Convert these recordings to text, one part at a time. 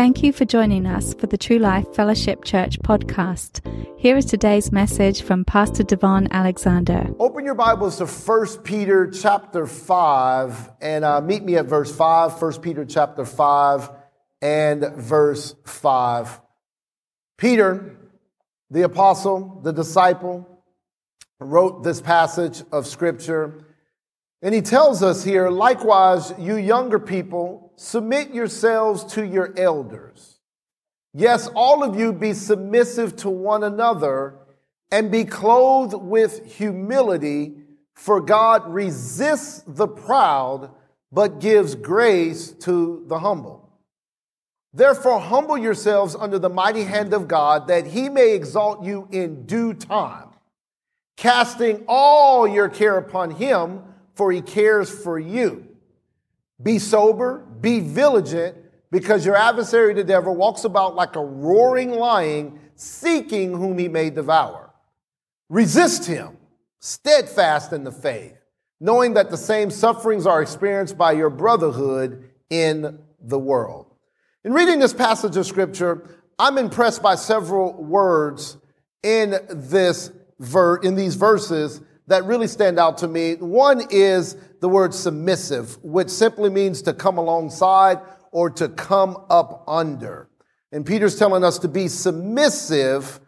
Thank you for joining us for the True Life Fellowship Church podcast. Here is today's message from Pastor Devon Alexander. Open your Bibles to 1 Peter chapter 5 and uh, meet me at verse 5. 1 Peter chapter 5 and verse 5. Peter, the apostle, the disciple, wrote this passage of scripture. And he tells us here, likewise, you younger people, submit yourselves to your elders. Yes, all of you be submissive to one another and be clothed with humility, for God resists the proud, but gives grace to the humble. Therefore, humble yourselves under the mighty hand of God, that he may exalt you in due time, casting all your care upon him, for he cares for you. Be sober, be vigilant, because your adversary, the devil, walks about like a roaring lion, seeking whom he may devour. Resist him, steadfast in the faith, knowing that the same sufferings are experienced by your brotherhood in the world. In reading this passage of scripture, I'm impressed by several words in this ver- in these verses that really stand out to me. One is the word submissive, which simply means to come alongside or to come up under. And Peter's telling us to be submissive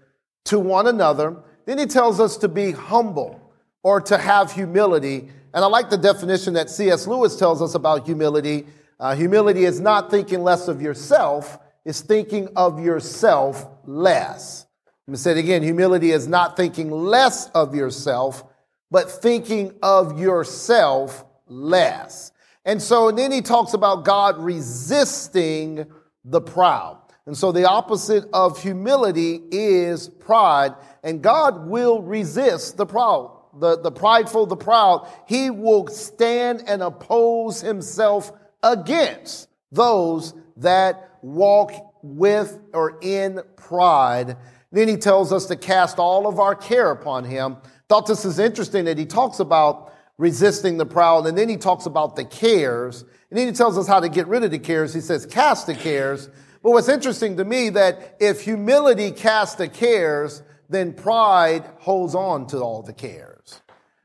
to one another. Then he tells us to be humble or to have humility. And I like the definition that C.S. Lewis tells us about humility uh, humility is not thinking less of yourself, it's thinking of yourself less. Let me say it again. Humility is not thinking less of yourself, but thinking of yourself less. And so and then he talks about God resisting the proud. And so the opposite of humility is pride, and God will resist the proud, the, the prideful, the proud. He will stand and oppose himself against those that walk with or in pride. Then he tells us to cast all of our care upon him. Thought this is interesting that he talks about resisting the proud and then he talks about the cares. And then he tells us how to get rid of the cares. He says, cast the cares. But what's interesting to me that if humility casts the cares, then pride holds on to all the cares.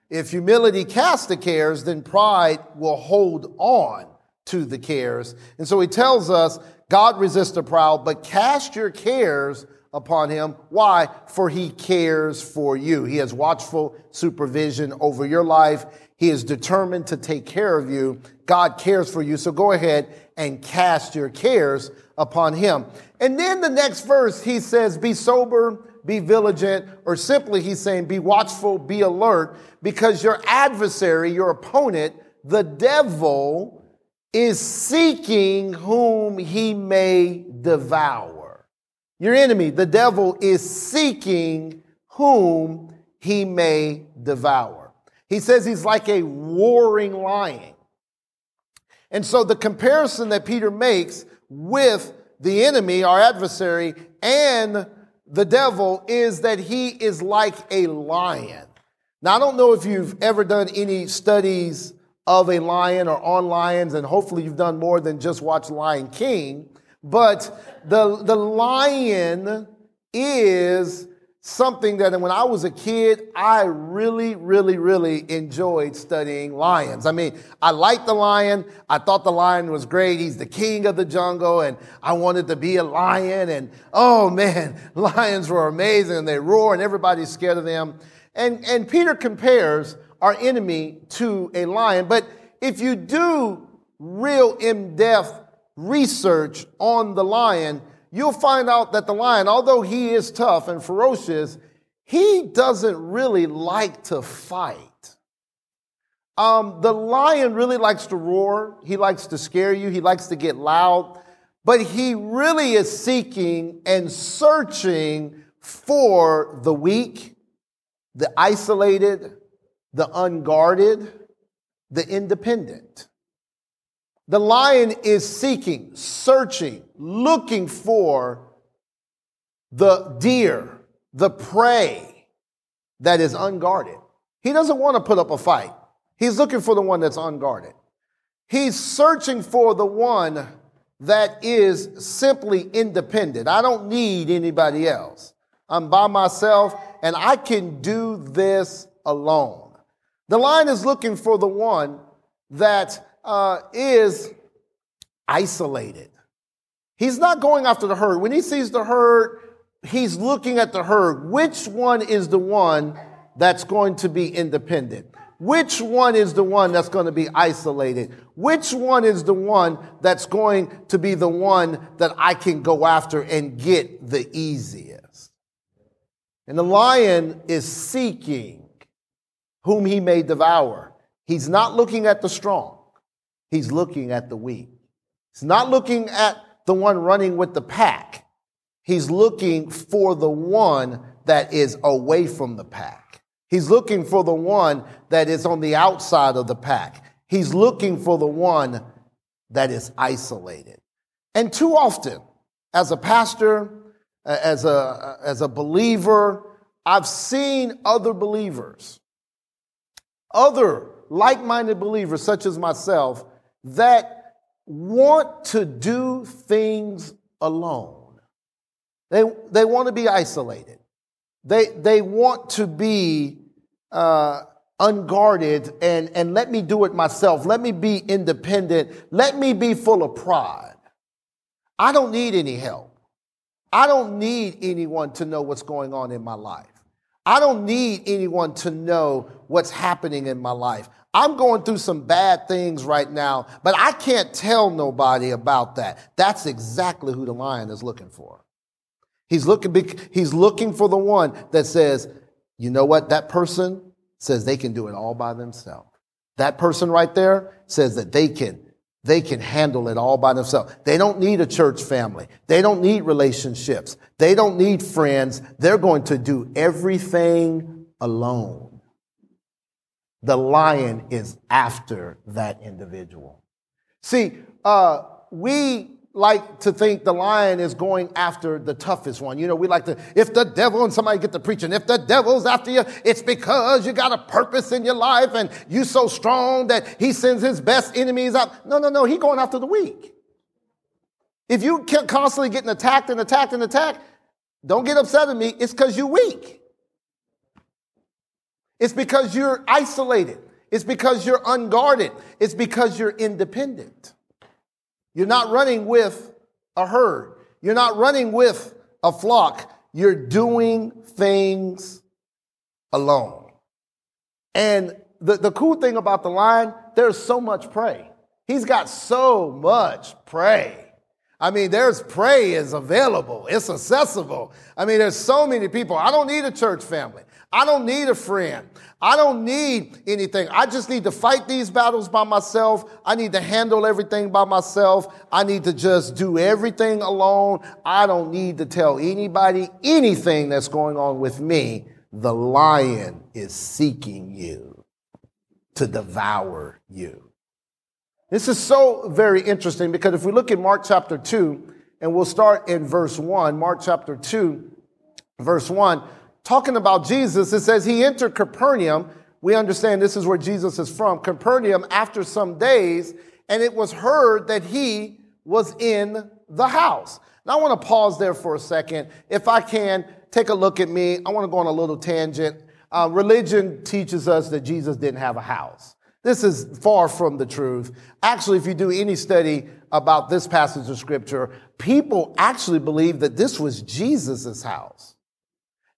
If humility casts the cares, then pride will hold on to the cares. And so he tells us, God resists the proud, but cast your cares upon him. Why? For he cares for you. He has watchful supervision over your life. He is determined to take care of you. God cares for you. So go ahead and cast your cares upon him. And then the next verse, he says, be sober, be vigilant, or simply he's saying, be watchful, be alert, because your adversary, your opponent, the devil, is seeking whom he may devour. Your enemy, the devil, is seeking whom he may devour. He says he's like a roaring lion. And so the comparison that Peter makes with the enemy, our adversary, and the devil is that he is like a lion. Now, I don't know if you've ever done any studies of a lion or on lions, and hopefully you've done more than just watch Lion King. But the, the lion is something that when I was a kid, I really, really, really enjoyed studying lions. I mean, I liked the lion. I thought the lion was great. He's the king of the jungle and I wanted to be a lion. And oh man, lions were amazing. And they roar and everybody's scared of them. And, and Peter compares our enemy to a lion. But if you do real in-depth research on the lion, you'll find out that the lion, although he is tough and ferocious, he doesn't really like to fight. Um, the lion really likes to roar. He likes to scare you. He likes to get loud. But he really is seeking and searching for the weak, the isolated, the unguarded, the independent. The lion is seeking, searching, looking for the deer, the prey that is unguarded. He doesn't want to put up a fight. He's looking for the one that's unguarded. He's searching for the one that is simply independent. I don't need anybody else. I'm by myself and I can do this alone. The lion is looking for the one that uh, is isolated. He's not going after the herd. When he sees the herd, he's looking at the herd. Which one is the one that's going to be independent? Which one is the one that's going to be isolated? Which one is the one that's going to be the one that I can go after and get the easiest? And the lion is seeking whom he may devour. He's not looking at the strong. He's looking at the weak. He's not looking at the one running with the pack. He's looking for the one that is away from the pack. He's looking for the one that is on the outside of the pack. He's looking for the one that is isolated. And too often, as a pastor, as a, as a believer, I've seen other believers, other like minded believers, such as myself, that want to do things alone. They, they want to be isolated. They, they want to be uh, unguarded and, and let me do it myself. Let me be independent. Let me be full of pride. I don't need any help. I don't need anyone to know what's going on in my life. I don't need anyone to know what's happening in my life. I'm going through some bad things right now, but I can't tell nobody about that. That's exactly who the lion is looking for. He's looking, he's looking for the one that says, you know what? That person says they can do it all by themselves. That person right there says that they can, they can handle it all by themselves. They don't need a church family. They don't need relationships. They don't need friends. They're going to do everything alone. The lion is after that individual. See, uh, we like to think the lion is going after the toughest one. You know, we like to, if the devil, and somebody get to preaching, if the devil's after you, it's because you got a purpose in your life and you so strong that he sends his best enemies out. No, no, no, he going after the weak. If you constantly getting attacked and attacked and attacked, don't get upset at me. It's because you're weak. It's because you're isolated. It's because you're unguarded. It's because you're independent. You're not running with a herd. You're not running with a flock. You're doing things alone. And the, the cool thing about the lion, there's so much prey. He's got so much prey. I mean, there's prey is available. It's accessible. I mean, there's so many people. I don't need a church family. I don't need a friend. I don't need anything. I just need to fight these battles by myself. I need to handle everything by myself. I need to just do everything alone. I don't need to tell anybody anything that's going on with me. The lion is seeking you to devour you. This is so very interesting because if we look at Mark chapter 2, and we'll start in verse 1, Mark chapter 2, verse 1, talking about Jesus, it says he entered Capernaum. We understand this is where Jesus is from, Capernaum, after some days, and it was heard that he was in the house. Now, I want to pause there for a second. If I can, take a look at me. I want to go on a little tangent. Uh, religion teaches us that Jesus didn't have a house. This is far from the truth. Actually, if you do any study about this passage of scripture, people actually believe that this was Jesus' house.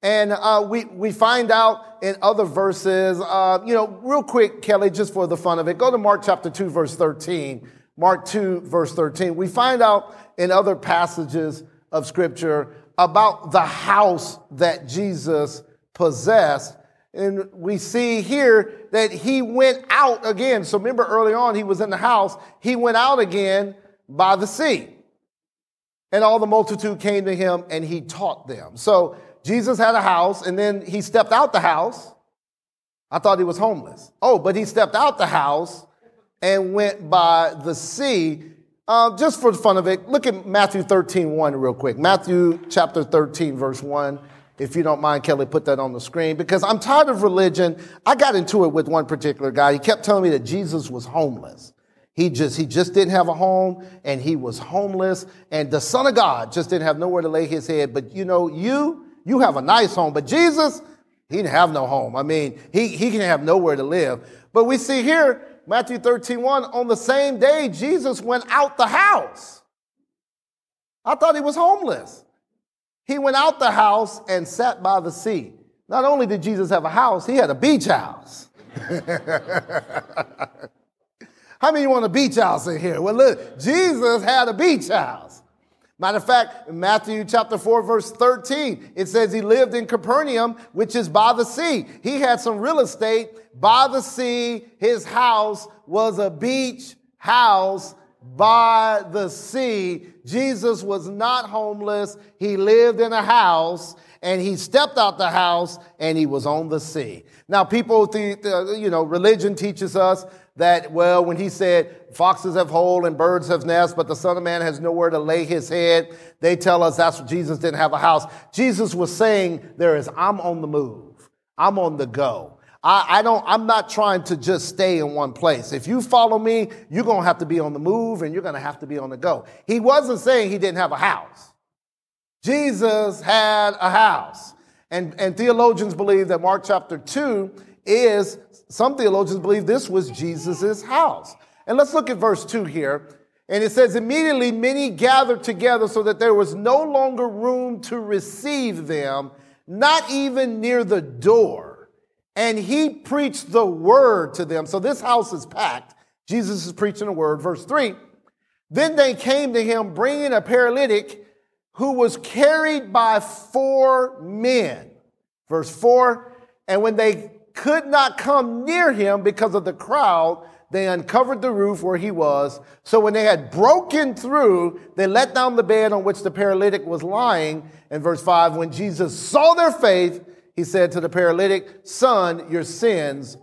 And uh, we, we find out in other verses, uh, you know, real quick, Kelly, just for the fun of it, go to Mark chapter 2, verse 13. Mark 2, verse 13. We find out in other passages of scripture about the house that Jesus possessed. And we see here that he went out again. So remember early on, he was in the house. He went out again by the sea. And all the multitude came to him and he taught them. So Jesus had a house and then he stepped out the house. I thought he was homeless. Oh, but he stepped out the house and went by the sea. Uh, just for the fun of it, look at Matthew 13, 1 real quick. Matthew chapter 13, verse 1. If you don't mind, Kelly, put that on the screen because I'm tired of religion. I got into it with one particular guy. He kept telling me that Jesus was homeless. He just, he just didn't have a home and he was homeless. And the Son of God just didn't have nowhere to lay his head. But you know, you, you have a nice home. But Jesus, he didn't have no home. I mean, he, he can have nowhere to live. But we see here, Matthew 13, 1, on the same day, Jesus went out the house. I thought he was homeless. He went out the house and sat by the sea. Not only did Jesus have a house, he had a beach house. How many of you want a beach house in here? Well, look, Jesus had a beach house. Matter of fact, in Matthew chapter 4, verse 13, it says he lived in Capernaum, which is by the sea. He had some real estate by the sea. His house was a beach house by the sea. Jesus was not homeless. He lived in a house and he stepped out the house and he was on the sea. Now, people, th- you know, religion teaches us that, well, when he said, foxes have hole and birds have nests, but the son of man has nowhere to lay his head, they tell us that's what Jesus didn't have a house. Jesus was saying there is, I'm on the move. I'm on the go. I, I, don't, I'm not trying to just stay in one place. If you follow me, you're going to have to be on the move and you're going to have to be on the go. He wasn't saying he didn't have a house. Jesus had a house. And, and theologians believe that Mark chapter 2 is some theologians believe this was Jesus' house. And let's look at verse 2 here. And it says, Immediately many gathered together so that there was no longer room to receive them, not even near the door. And he preached the word to them. So this house is packed. Jesus is preaching the word. Verse 3 Then they came to him, bringing a paralytic who was carried by four men. Verse 4 And when they could not come near him because of the crowd, they uncovered the roof where he was. So when they had broken through, they let down the bed on which the paralytic was lying. In verse 5, when Jesus saw their faith, he said to the paralytic, Son, your sins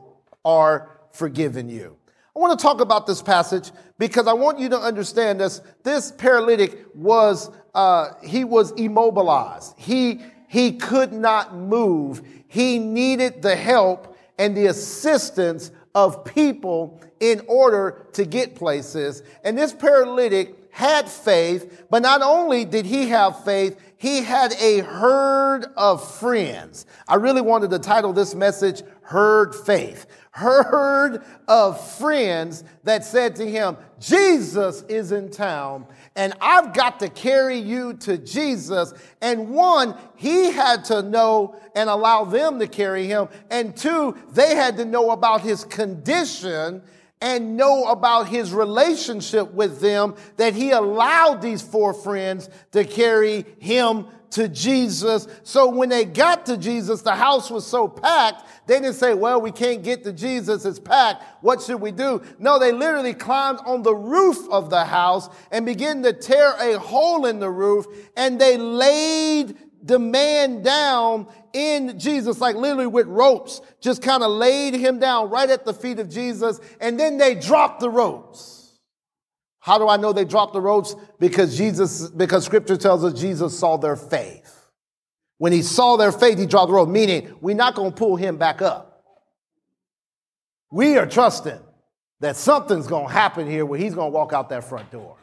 are forgiven you. I want to talk about this passage because I want you to understand this. This paralytic was, uh, he was immobilized. He, he could not move. He needed the help and the assistance of people in order to get places. And this paralytic had faith, but not only did he have faith, he had a herd of friends. I really wanted to title this message Herd Faith. Herd of friends that said to him, Jesus is in town and I've got to carry you to Jesus. And one, he had to know and allow them to carry him. And two, they had to know about his condition and know about his relationship with them that he allowed these four friends to carry him to Jesus. So when they got to Jesus, the house was so packed, they didn't say, well, we can't get to Jesus, it's packed. What should we do? No, they literally climbed on the roof of the house and began to tear a hole in the roof and they laid the man down in Jesus, like literally with ropes, just kind of laid him down right at the feet of Jesus, and then they dropped the ropes. How do I know they dropped the ropes? Because Jesus, because scripture tells us Jesus saw their faith. When he saw their faith, he dropped the rope, meaning we're not going to pull him back up. We are trusting that something's going to happen here where he's going to walk out that front door.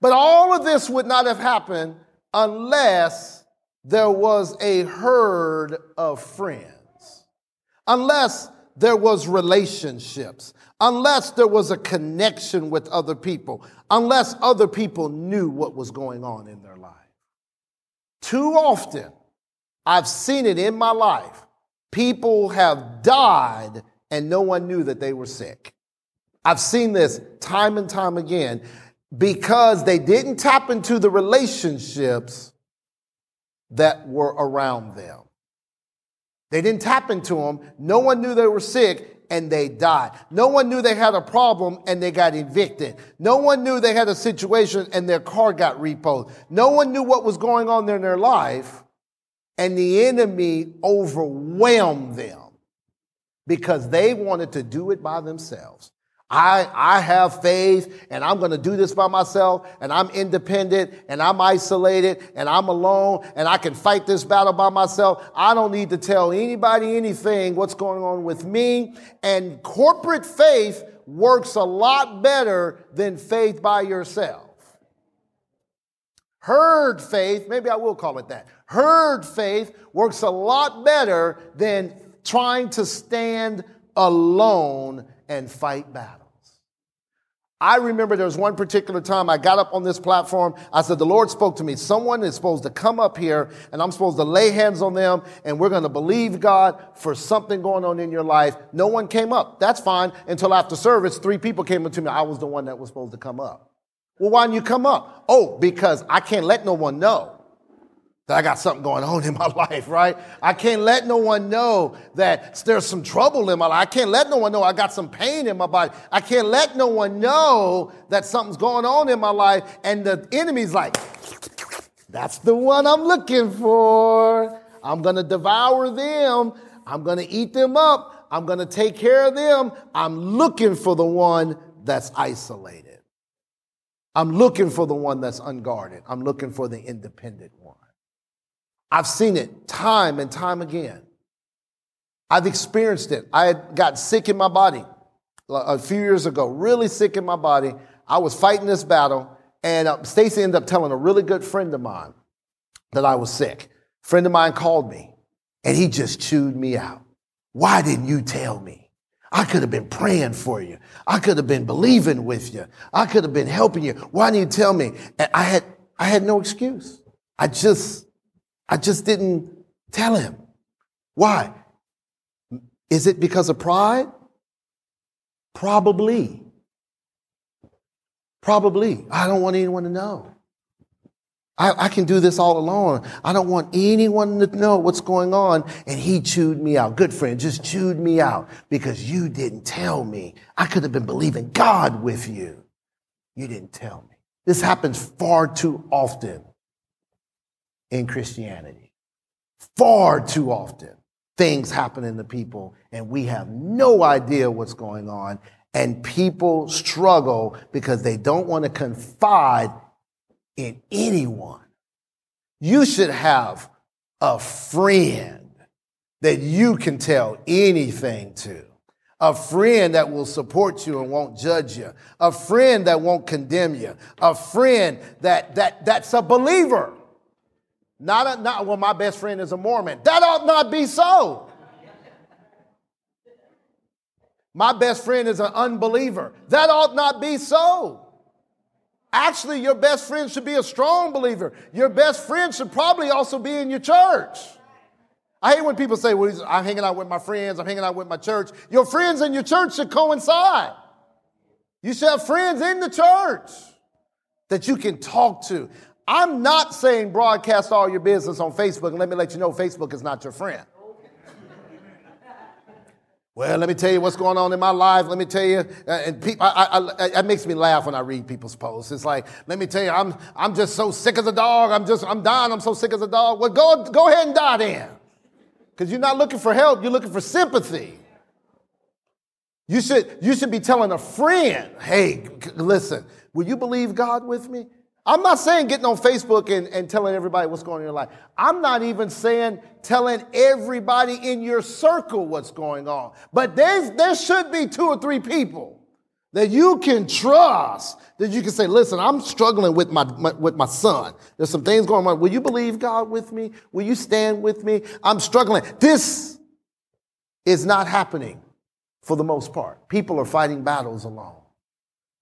But all of this would not have happened unless there was a herd of friends, unless there was relationships, unless there was a connection with other people, unless other people knew what was going on in their life. Too often, I've seen it in my life. People have died and no one knew that they were sick. I've seen this time and time again because they didn't tap into the relationships that were around them. They didn't tap into them. No one knew they were sick and they died. No one knew they had a problem and they got evicted. No one knew they had a situation and their car got repoed. No one knew what was going on in their life and the enemy overwhelmed them because they wanted to do it by themselves. I, I have faith and I'm going to do this by myself and I'm independent and I'm isolated and I'm alone and I can fight this battle by myself. I don't need to tell anybody anything what's going on with me. And corporate faith works a lot better than faith by yourself. Herd faith, maybe I will call it that. Herd faith works a lot better than trying to stand alone and fight battles. I remember there was one particular time I got up on this platform. I said, The Lord spoke to me. Someone is supposed to come up here and I'm supposed to lay hands on them and we're going to believe God for something going on in your life. No one came up. That's fine. Until after service, three people came up to me. I was the one that was supposed to come up. Well, why didn't you come up? Oh, because I can't let no one know that I got something going on in my life, right? I can't let no one know that there's some trouble in my life. I can't let no one know I got some pain in my body. I can't let no one know that something's going on in my life. And the enemy's like, that's the one I'm looking for. I'm going to devour them. I'm going to eat them up. I'm going to take care of them. I'm looking for the one that's isolated. I'm looking for the one that's unguarded. I'm looking for the independent one. I've seen it time and time again. I've experienced it. I got sick in my body a few years ago, really sick in my body. I was fighting this battle, and uh, Stacy ended up telling a really good friend of mine that I was sick. A friend of mine called me, and he just chewed me out. Why didn't you tell me? I could have been praying for you. I could have been believing with you. I could have been helping you. Why didn't you tell me? And I had, I had no excuse. I just, I just didn't tell him. Why? Is it because of pride? Probably. Probably. I don't want anyone to know. I, I, can do this all alone. I don't want anyone to know what's going on. And he chewed me out. Good friend, just chewed me out because you didn't tell me. I could have been believing God with you. You didn't tell me. This happens far too often in Christianity. Far too often, things happen to people and we have no idea what's going on. And people struggle because they don't want to confide in anyone. You should have a friend that you can tell anything to. A friend that will support you and won't judge you. A friend that won't condemn you. A friend that, that, that's a believer. Not, a, not, well, my best friend is a Mormon. That ought not be so. My best friend is an unbeliever. That ought not be so. Actually, your best friend should be a strong believer. Your best friend should probably also be in your church. I hate when people say, well, I'm hanging out with my friends, I'm hanging out with my church. Your friends and your church should coincide. You should have friends in the church that you can talk to. I'm not saying broadcast all your business on Facebook, and let me let you know Facebook is not your friend. Well, let me tell you what's going on in my life. Let me tell you, uh, and people, I, I, I, it makes me laugh when I read people's posts. It's like, let me tell you, I'm, I'm just so sick as a dog. I'm just, I'm dying. I'm so sick as a dog. Well, go, go ahead and die then, because you're not looking for help. You're looking for sympathy. You should, you should be telling a friend, hey, listen, will you believe God with me? I'm not saying getting on Facebook and, and telling everybody what's going on in your life. I'm not even saying telling everybody in your circle what's going on. But there's, there should be two or three people that you can trust, that you can say, listen, I'm struggling with my, my, with my son. There's some things going on. Will you believe God with me? Will you stand with me? I'm struggling. This is not happening for the most part. People are fighting battles alone.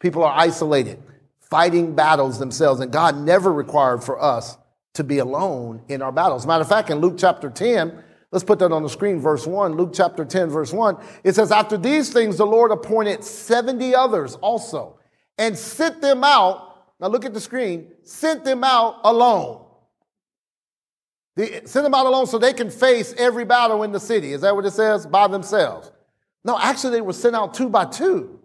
People are isolated fighting battles themselves. And God never required for us to be alone in our battles. Matter of fact, in Luke chapter 10, let's put that on the screen, verse 1. Luke chapter 10, verse 1. It says, After these things, the Lord appointed 70 others also and sent them out. Now look at the screen, sent them out alone. The, send them out alone so they can face every battle in the city. Is that what it says? By themselves. No, actually, they were sent out two by two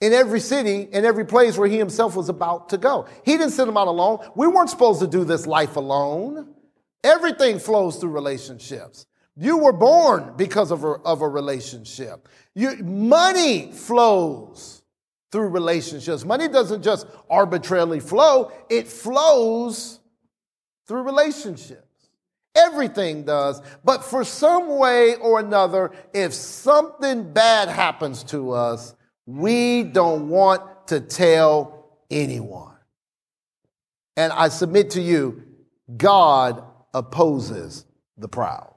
in every city, in every place where he himself was about to go. He didn't send them out alone. We weren't supposed to do this life alone. Everything flows through relationships. You were born because of a, of a relationship. You, money flows through relationships. Money doesn't just arbitrarily flow, it flows through relationships. Everything does. But for some way or another, if something bad happens to us, we don't want to tell anyone. And I submit to you, God opposes the proud.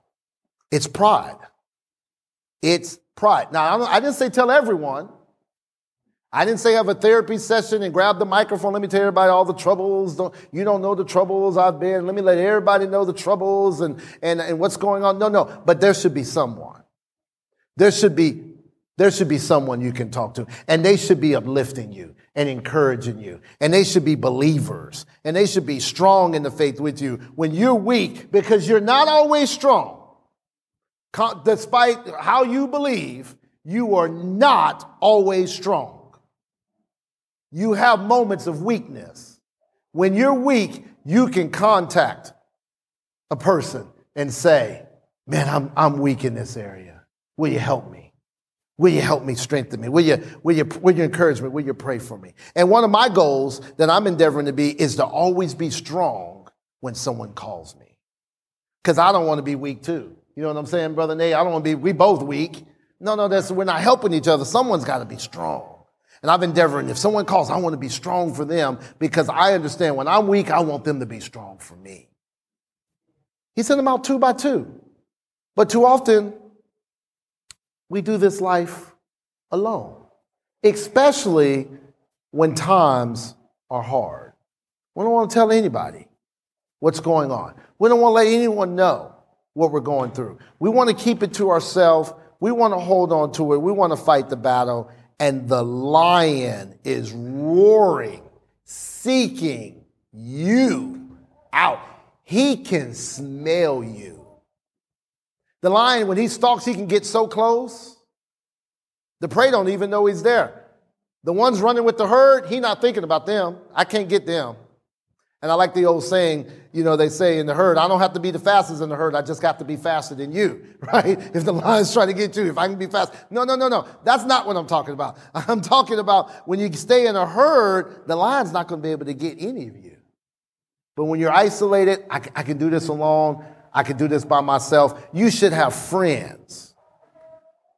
It's pride. It's pride. Now, I didn't say tell everyone. I didn't say have a therapy session and grab the microphone. Let me tell everybody all the troubles. Don't, you don't know the troubles I've been. Let me let everybody know the troubles and, and, and what's going on. No, no. But there should be someone. There should be, there should be someone you can talk to. And they should be uplifting you and encouraging you. And they should be believers. And they should be strong in the faith with you when you're weak because you're not always strong. Despite how you believe, you are not always strong you have moments of weakness. When you're weak, you can contact a person and say, Man, I'm, I'm weak in this area. Will you help me? Will you help me strengthen me? Will you, will, you, will you encourage me? Will you pray for me? And one of my goals that I'm endeavoring to be is to always be strong when someone calls me. Because I don't want to be weak too. You know what I'm saying, Brother Nate? I don't want to be, we both weak. No, no, that's, we're not helping each other. Someone's got to be strong. And I've endeavoring, if someone calls, I want to be strong for them because I understand when I'm weak, I want them to be strong for me. He sent them out two by two. But too often, we do this life alone, especially when times are hard. We don't want to tell anybody what's going on. We don't want to let anyone know what we're going through. We want to keep it to ourselves. We want to hold on to it. We want to fight the battle and the lion is roaring, seeking you out. He can smell you. The lion, when he stalks, he can get so close. The prey don't even know he's there. The ones running with the herd, he not thinking about them. I can't get them. And I like the old saying, you know, they say in the herd, I don't have to be the fastest in the herd. I just got to be faster than you, right? If the lion's trying to get you, if I can be fast. No, no, no, no. That's not what I'm talking about. I'm talking about when you stay in a herd, the lion's not going to be able to get any of you. But when you're isolated, I, I can do this alone. I can do this by myself. You should have friends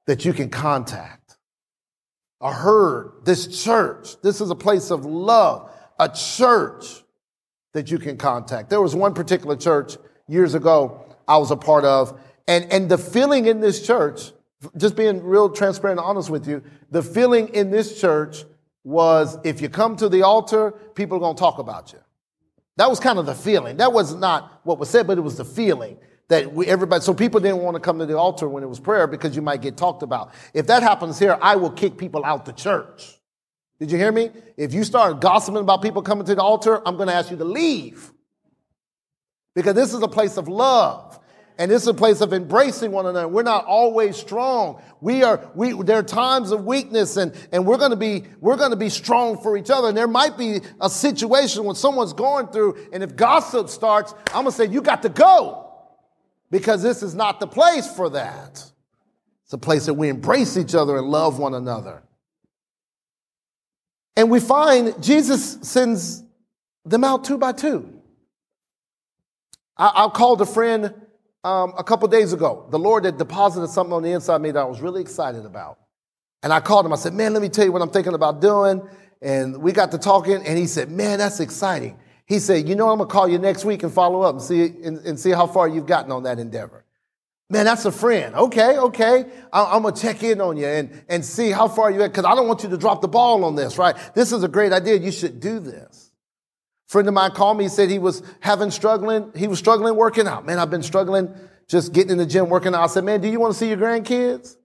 that you can contact. A herd, this church, this is a place of love, a church that you can contact. There was one particular church years ago I was a part of, and, and the feeling in this church, just being real transparent and honest with you, the feeling in this church was if you come to the altar, people are going to talk about you. That was kind of the feeling. That was not what was said, but it was the feeling that we, everybody, so people didn't want to come to the altar when it was prayer because you might get talked about. If that happens here, I will kick people out the church. Did you hear me? If you start gossiping about people coming to the altar, I'm going to ask you to leave. Because this is a place of love. And is a place of embracing one another. We're not always strong. We are, we, there are times of weakness and, and we're going to be, we're going to be strong for each other. And there might be a situation when someone's going through and if gossip starts, I'm going to say, you got to go because this is not the place for that. It's a place that we embrace each other and love one another. And we find Jesus sends them out two by two. I, I called a friend um, a couple days ago. The Lord had deposited something on the inside of me that I was really excited about. And I called him. I said, Man, let me tell you what I'm thinking about doing. And we got to talking, and he said, Man, that's exciting. He said, You know, I'm going to call you next week and follow up and see, and, and see how far you've gotten on that endeavor. Man, that's a friend. Okay, okay. I, am going to check in on you and, and see how far you're at because I don't want you to drop the ball on this, right? This is a great idea. You should do this. Friend of mine called me. He said he was having struggling. He was struggling working out. Man, I've been struggling just getting in the gym working out. I said, man, do you want to see your grandkids?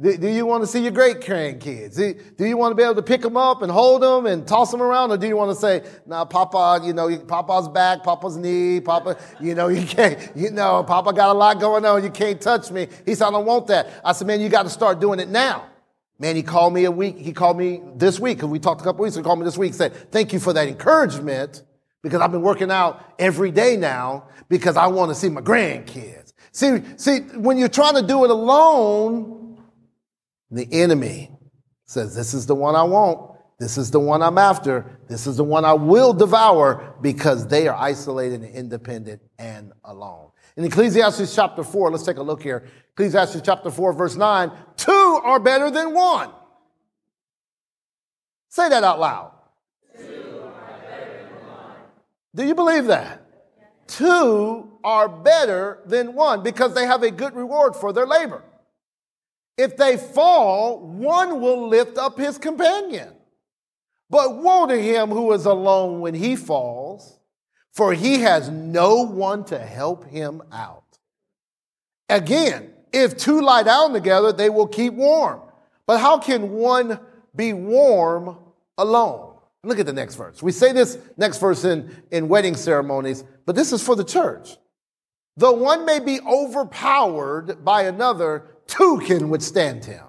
Do, you want to see your great grandkids? Do, do, you want to be able to pick them up and hold them and toss them around? Or do you want to say, now, Papa, you know, Papa's back, Papa's knee, Papa, you know, you can't, you know, Papa got a lot going on. You can't touch me. He said, I don't want that. I said, man, you got to start doing it now. Man, he called me a week. He called me this week because we talked a couple weeks. He called me this week. Said, thank you for that encouragement because I've been working out every day now because I want to see my grandkids. See, see, when you're trying to do it alone, the enemy says, This is the one I want. This is the one I'm after. This is the one I will devour because they are isolated and independent and alone. In Ecclesiastes chapter 4, let's take a look here. Ecclesiastes chapter 4, verse 9 two are better than one Say that out loud. Do you believe that? Two are better than one because they have a good reward for their labor. If they fall, one will lift up his companion. But woe to him who is alone when he falls, for he has no one to help him out. Again, if two lie down together, they will keep warm. But how can one be warm alone? Look at the next verse. We say this next verse in, in wedding ceremonies, but this is for the church. Though one may be overpowered by another, two can withstand him.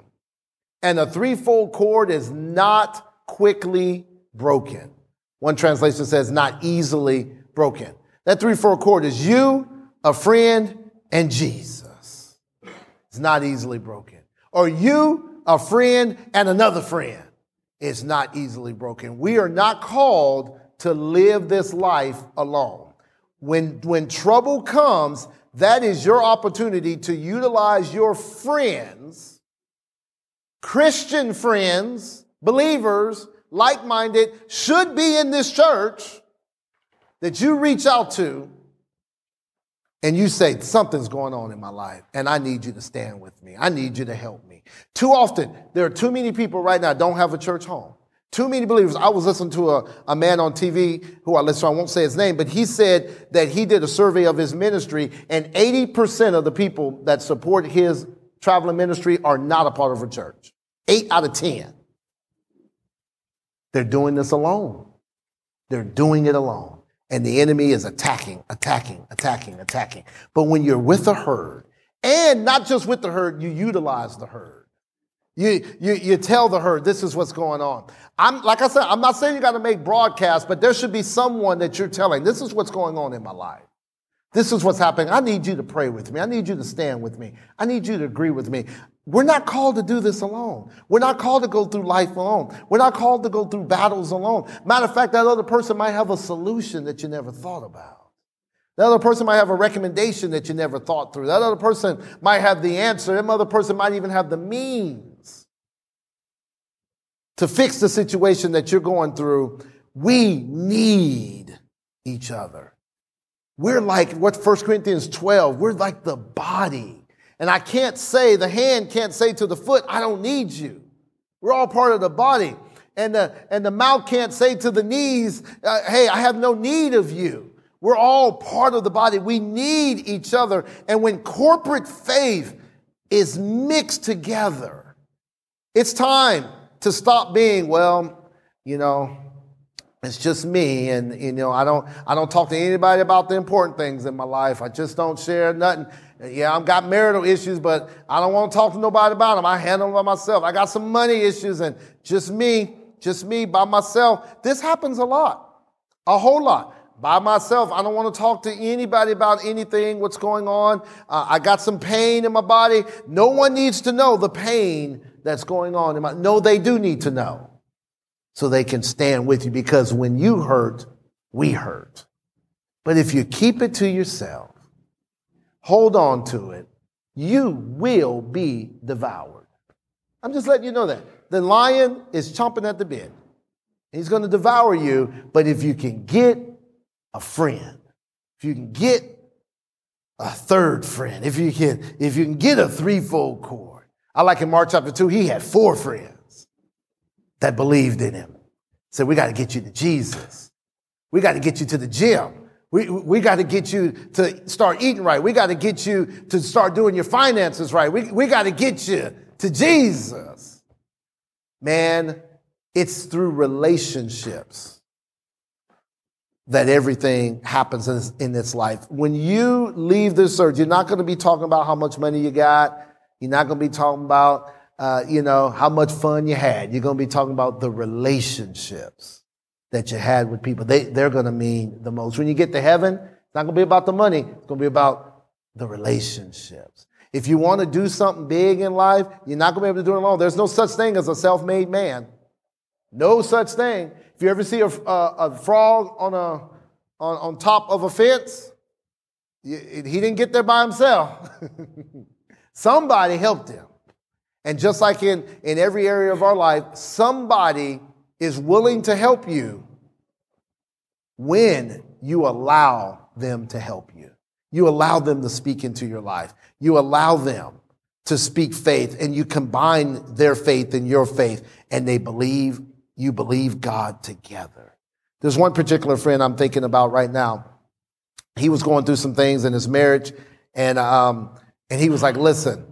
And a threefold cord is not quickly broken. One translation says not easily broken. That threefold cord is you, a friend, and Jesus. It's not easily broken. Or you, a friend, and another friend It's not easily broken. We are not called to live this life alone. When, when trouble comes, that is your opportunity to utilize your friends, Christian friends, believers, like minded, should be in this church that you reach out to and you say, Something's going on in my life, and I need you to stand with me. I need you to help me. Too often, there are too many people right now don't have a church home. Too many believers. I was listening to a, a man on TV who I listen to, I won't say his name, but he said that he did a survey of his ministry, and 80% of the people that support his traveling ministry are not a part of a church. Eight out of 10. They're doing this alone. They're doing it alone and the enemy is attacking, attacking, attacking, attacking. But when you're with the herd, and not just with the herd, you utilize the herd. You, you, you tell the herd, this is what's going on. I'm, like I said, I'm not saying you got to make broadcasts, but there should be someone that you're telling, this is what's going on in my life. This is what's happening. I need you to pray with me. I need you to stand with me. I need you to agree with me. We're not called to do this alone. We're not called to go through life alone. We're not called to go through battles alone. Matter of fact, that other person might have a solution that you never thought about. That other person might have a recommendation that you never thought through. That other person might have the answer. That other person might even have the means to fix the situation that you're going through. We need each other. We're like what 1 Corinthians 12, we're like the body and I can't say, the hand can't say to the foot, I don't need you. We're all part of the body. And the, and the mouth can't say to the knees, uh, hey, I have no need of you. We're all part of the body. We need each other. And when corporate faith is mixed together, it's time to stop being, well, you know, it's just me and you know i don't i don't talk to anybody about the important things in my life. I just don't share nothing. Yeah i've got marital issues but i don't want to talk to nobody about them i handle them by myself. I got some money issues and just me just me by myself. This happens a lot a whole lot. By myself i don't want to talk to anybody about anything what's going on. Uh, i got some pain in my body. No one needs to know the pain that's going on in my no they do need to know so they can stand with you because when you hurt, we hurt. But if you keep it to yourself, hold on to it, you will be devoured. I'm just letting you know that. The lion is chomping at the bit. He's going to devour you, but if you can get a friend, if you can get a third friend, if you can, if you can get a threefold cord. I like in Mark chapter 2, he had four friends that believed in him. Said, we got to get you to Jesus. We got to get you to the gym. We, we got to get you to start eating right. We got to get you to start doing your finances right. We, we got to get you to Jesus. Man, it's through relationships that everything happens in this, in this life. When you leave this earth, you're not going to be talking about how much money you got. You're not going to be talking about uh, you know, how much fun you had. You're going to be talking about the relationships that you had with people. They, they're going to mean the most. When you get to heaven, it's not going to be about the money. It's going to be about the relationships. If you want to do something big in life, you're not going to be able to do it alone. There's no such thing as a self-made man. No such thing. If you ever see a, a, a frog on a on, on top of a fence, he didn't get there by himself. Somebody helped him. And just like in, in every area of our life, somebody is willing to help you when you allow them to help you. You allow them to speak into your life. You allow them to speak faith and you combine their faith and your faith and they believe, you believe God together. There's one particular friend I'm thinking about right now. He was going through some things in his marriage and, um, and he was like, listen,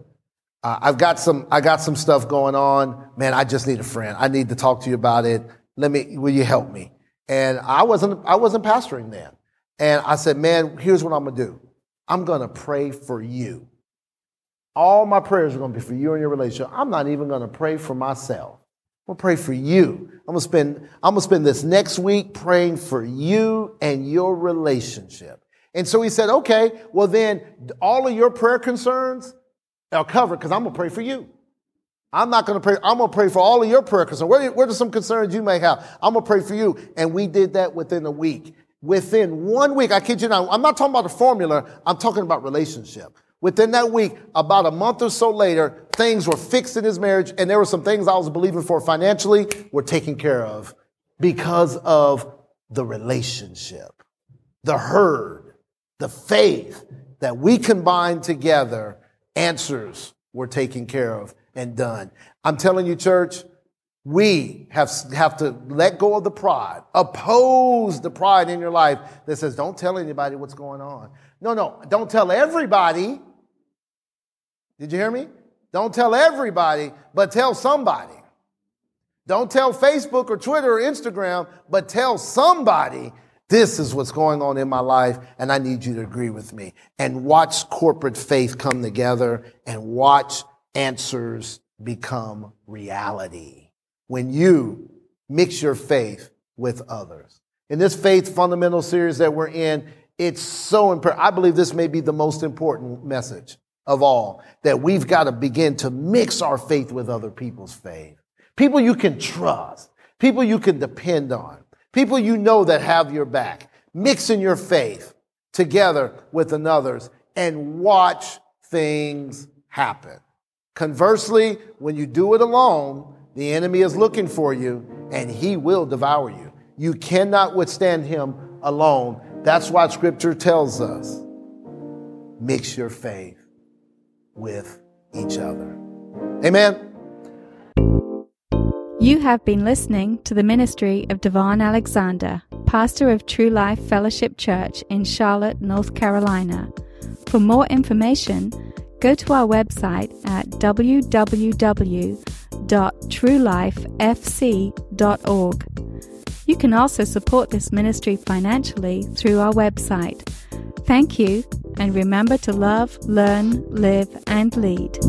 uh, I've got some, I got some stuff going on. Man, I just need a friend. I need to talk to you about it. Let me, will you help me? And I wasn't, I wasn't pastoring then. And I said, man, here's what I'm going to do. I'm going to pray for you. All my prayers are going to be for you and your relationship. I'm not even going to pray for myself. I'm going to pray for you. I'm going to spend, I'm going to spend this next week praying for you and your relationship. And so he said, okay, well then all of your prayer concerns are covered because I'm going to pray for you. I'm not going to pray. I'm going to pray for all of your prayer concerns. What, are some concerns you may have? I'm going to pray for you. And we did that within a week. Within one week, I kid you not, I'm not talking about a formula. I'm talking about relationship. Within that week, about a month or so later, things were fixed in his marriage. And there were some things I was believing for financially were taken care of because of the relationship, the herd, the faith that we combined together answers were taken care of and done. I'm telling you, church, we have, have to let go of the pride, oppose the pride in your life that says, don't tell anybody what's going on. No, no, don't tell everybody. Did you hear me? Don't tell everybody, but tell somebody. Don't tell Facebook or Twitter or Instagram, but tell somebody this is what's going on in my life, and I need you to agree with me. And watch corporate faith come together and watch answers become reality when you mix your faith with others. In this faith fundamental series that we're in, it's so important. I believe this may be the most important message of all that we've got to begin to mix our faith with other people's faith. People you can trust, people you can depend on people you know that have your back, mixing your faith together with another's and watch things happen. Conversely, when you do it alone, the enemy is looking for you and he will devour you. You cannot withstand him alone. That's why scripture tells us mix your faith with each other. Amen. You have been listening to the ministry of Devon Alexander, pastor of True Life Fellowship Church in Charlotte, North Carolina. For more information, go to our website at www.truelifefc.org. You can also support this ministry financially through our website. Thank you, and remember to love, learn, live, and lead.